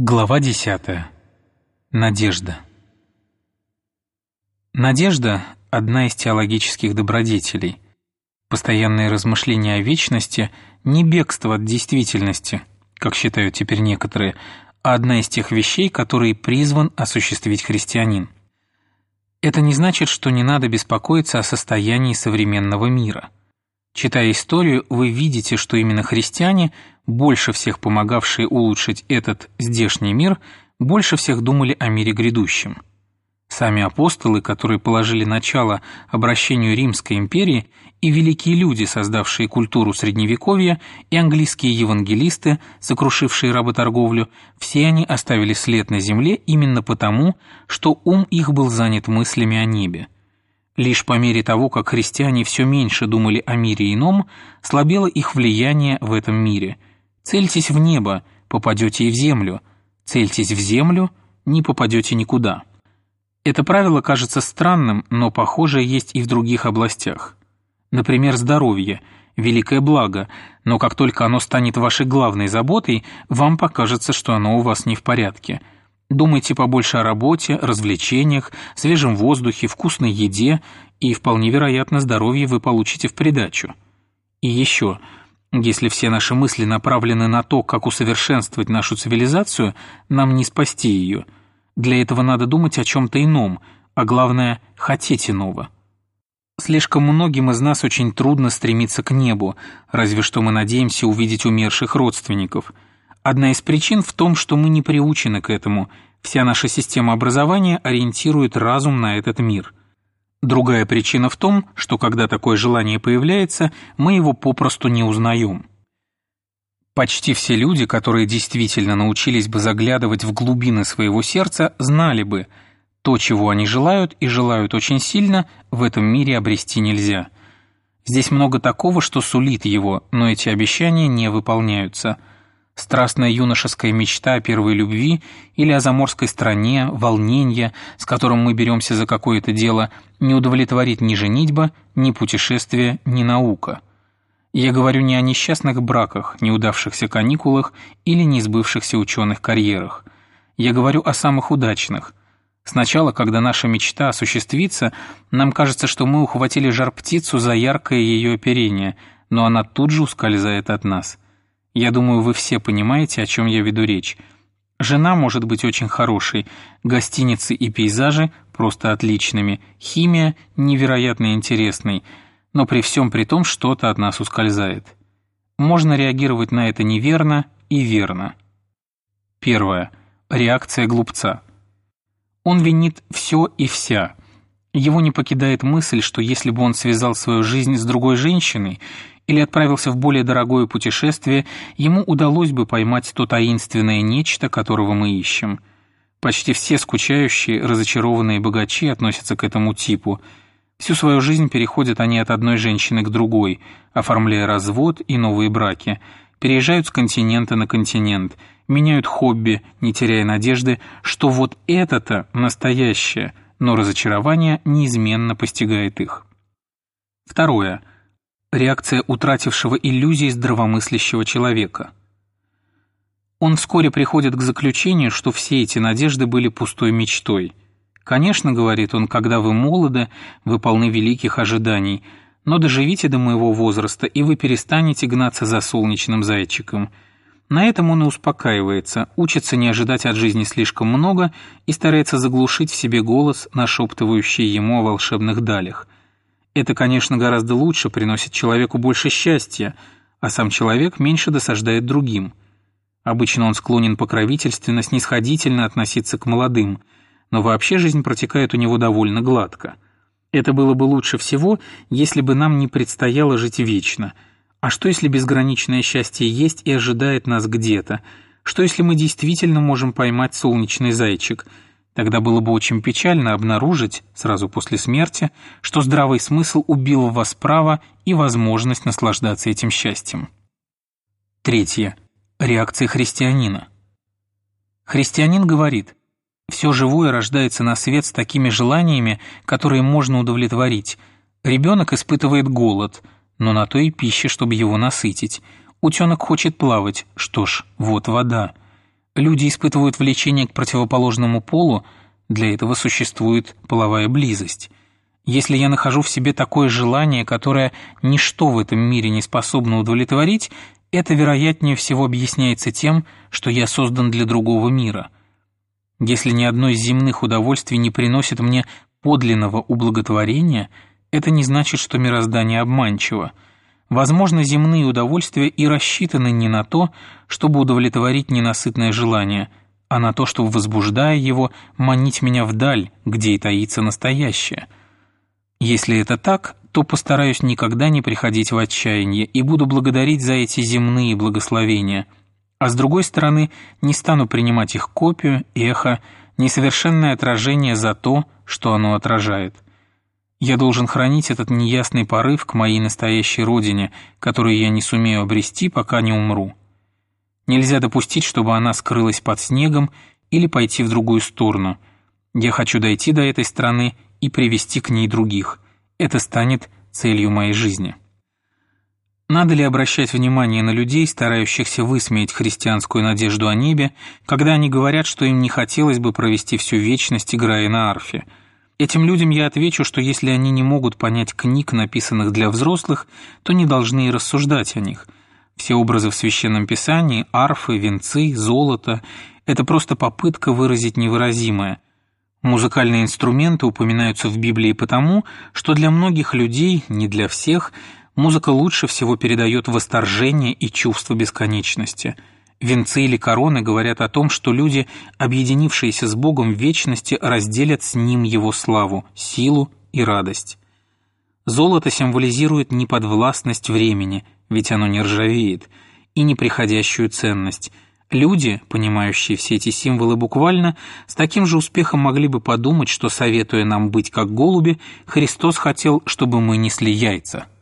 Глава 10. Надежда. Надежда – одна из теологических добродетелей. Постоянные размышления о вечности – не бегство от действительности, как считают теперь некоторые, а одна из тех вещей, которые призван осуществить христианин. Это не значит, что не надо беспокоиться о состоянии современного мира – Читая историю, вы видите, что именно христиане, больше всех помогавшие улучшить этот здешний мир, больше всех думали о мире грядущем. Сами апостолы, которые положили начало обращению Римской империи, и великие люди, создавшие культуру Средневековья, и английские евангелисты, сокрушившие работорговлю, все они оставили след на земле именно потому, что ум их был занят мыслями о небе. Лишь по мере того, как христиане все меньше думали о мире ином, слабело их влияние в этом мире. Цельтесь в небо, попадете и в землю. Цельтесь в землю, не попадете никуда. Это правило кажется странным, но похожее есть и в других областях. Например, здоровье – великое благо, но как только оно станет вашей главной заботой, вам покажется, что оно у вас не в порядке – Думайте побольше о работе, развлечениях, свежем воздухе, вкусной еде, и вполне вероятно здоровье вы получите в придачу. И еще, если все наши мысли направлены на то, как усовершенствовать нашу цивилизацию, нам не спасти ее. Для этого надо думать о чем-то ином, а главное – хотеть иного. Слишком многим из нас очень трудно стремиться к небу, разве что мы надеемся увидеть умерших родственников – Одна из причин в том, что мы не приучены к этому. Вся наша система образования ориентирует разум на этот мир. Другая причина в том, что когда такое желание появляется, мы его попросту не узнаем. Почти все люди, которые действительно научились бы заглядывать в глубины своего сердца, знали бы, то, чего они желают и желают очень сильно, в этом мире обрести нельзя. Здесь много такого, что сулит его, но эти обещания не выполняются – страстная юношеская мечта о первой любви или о заморской стране, волнение, с которым мы беремся за какое-то дело, не удовлетворит ни женитьба, ни путешествие, ни наука. Я говорю не о несчастных браках, неудавшихся каникулах или несбывшихся ученых карьерах. Я говорю о самых удачных. Сначала, когда наша мечта осуществится, нам кажется, что мы ухватили жар-птицу за яркое ее оперение, но она тут же ускользает от нас – я думаю, вы все понимаете, о чем я веду речь. Жена может быть очень хорошей, гостиницы и пейзажи просто отличными, химия невероятно интересной, но при всем при том что-то от нас ускользает. Можно реагировать на это неверно и верно. Первое. Реакция глупца. Он винит все и вся. Его не покидает мысль, что если бы он связал свою жизнь с другой женщиной или отправился в более дорогое путешествие, ему удалось бы поймать то таинственное нечто, которого мы ищем. Почти все скучающие, разочарованные богачи относятся к этому типу. Всю свою жизнь переходят они от одной женщины к другой, оформляя развод и новые браки, переезжают с континента на континент, меняют хобби, не теряя надежды, что вот это-то настоящее, но разочарование неизменно постигает их. Второе – Реакция утратившего иллюзии здравомыслящего человека. Он вскоре приходит к заключению, что все эти надежды были пустой мечтой. «Конечно, — говорит он, — когда вы молоды, вы полны великих ожиданий, но доживите до моего возраста, и вы перестанете гнаться за солнечным зайчиком». На этом он и успокаивается, учится не ожидать от жизни слишком много и старается заглушить в себе голос, нашептывающий ему о волшебных далях – это, конечно, гораздо лучше, приносит человеку больше счастья, а сам человек меньше досаждает другим. Обычно он склонен покровительственно, снисходительно относиться к молодым, но вообще жизнь протекает у него довольно гладко. Это было бы лучше всего, если бы нам не предстояло жить вечно. А что если безграничное счастье есть и ожидает нас где-то? Что если мы действительно можем поймать солнечный зайчик – Тогда было бы очень печально обнаружить, сразу после смерти, что здравый смысл убил в вас право и возможность наслаждаться этим счастьем. Третье. Реакция христианина. Христианин говорит, «Все живое рождается на свет с такими желаниями, которые можно удовлетворить. Ребенок испытывает голод, но на то и пища, чтобы его насытить. Утенок хочет плавать, что ж, вот вода». Люди испытывают влечение к противоположному полу, для этого существует половая близость. Если я нахожу в себе такое желание, которое ничто в этом мире не способно удовлетворить, это, вероятнее всего, объясняется тем, что я создан для другого мира. Если ни одно из земных удовольствий не приносит мне подлинного ублаготворения, это не значит, что мироздание обманчиво. Возможно, земные удовольствия и рассчитаны не на то, чтобы удовлетворить ненасытное желание, а на то, чтобы, возбуждая его, манить меня вдаль, где и таится настоящее. Если это так, то постараюсь никогда не приходить в отчаяние и буду благодарить за эти земные благословения, а с другой стороны, не стану принимать их копию, эхо, несовершенное отражение за то, что оно отражает. Я должен хранить этот неясный порыв к моей настоящей родине, которую я не сумею обрести, пока не умру. Нельзя допустить, чтобы она скрылась под снегом или пойти в другую сторону. Я хочу дойти до этой страны и привести к ней других. Это станет целью моей жизни. Надо ли обращать внимание на людей, старающихся высмеять христианскую надежду о небе, когда они говорят, что им не хотелось бы провести всю вечность, играя на арфе? Этим людям я отвечу, что если они не могут понять книг, написанных для взрослых, то не должны и рассуждать о них. Все образы в Священном Писании, арфы, венцы, золото – это просто попытка выразить невыразимое. Музыкальные инструменты упоминаются в Библии потому, что для многих людей, не для всех – Музыка лучше всего передает восторжение и чувство бесконечности. Венцы или короны говорят о том, что люди, объединившиеся с Богом в вечности, разделят с Ним Его славу, силу и радость. Золото символизирует неподвластность времени, ведь оно не ржавеет, и неприходящую ценность. Люди, понимающие все эти символы буквально, с таким же успехом могли бы подумать, что, советуя нам быть как голуби, Христос хотел, чтобы мы несли яйца –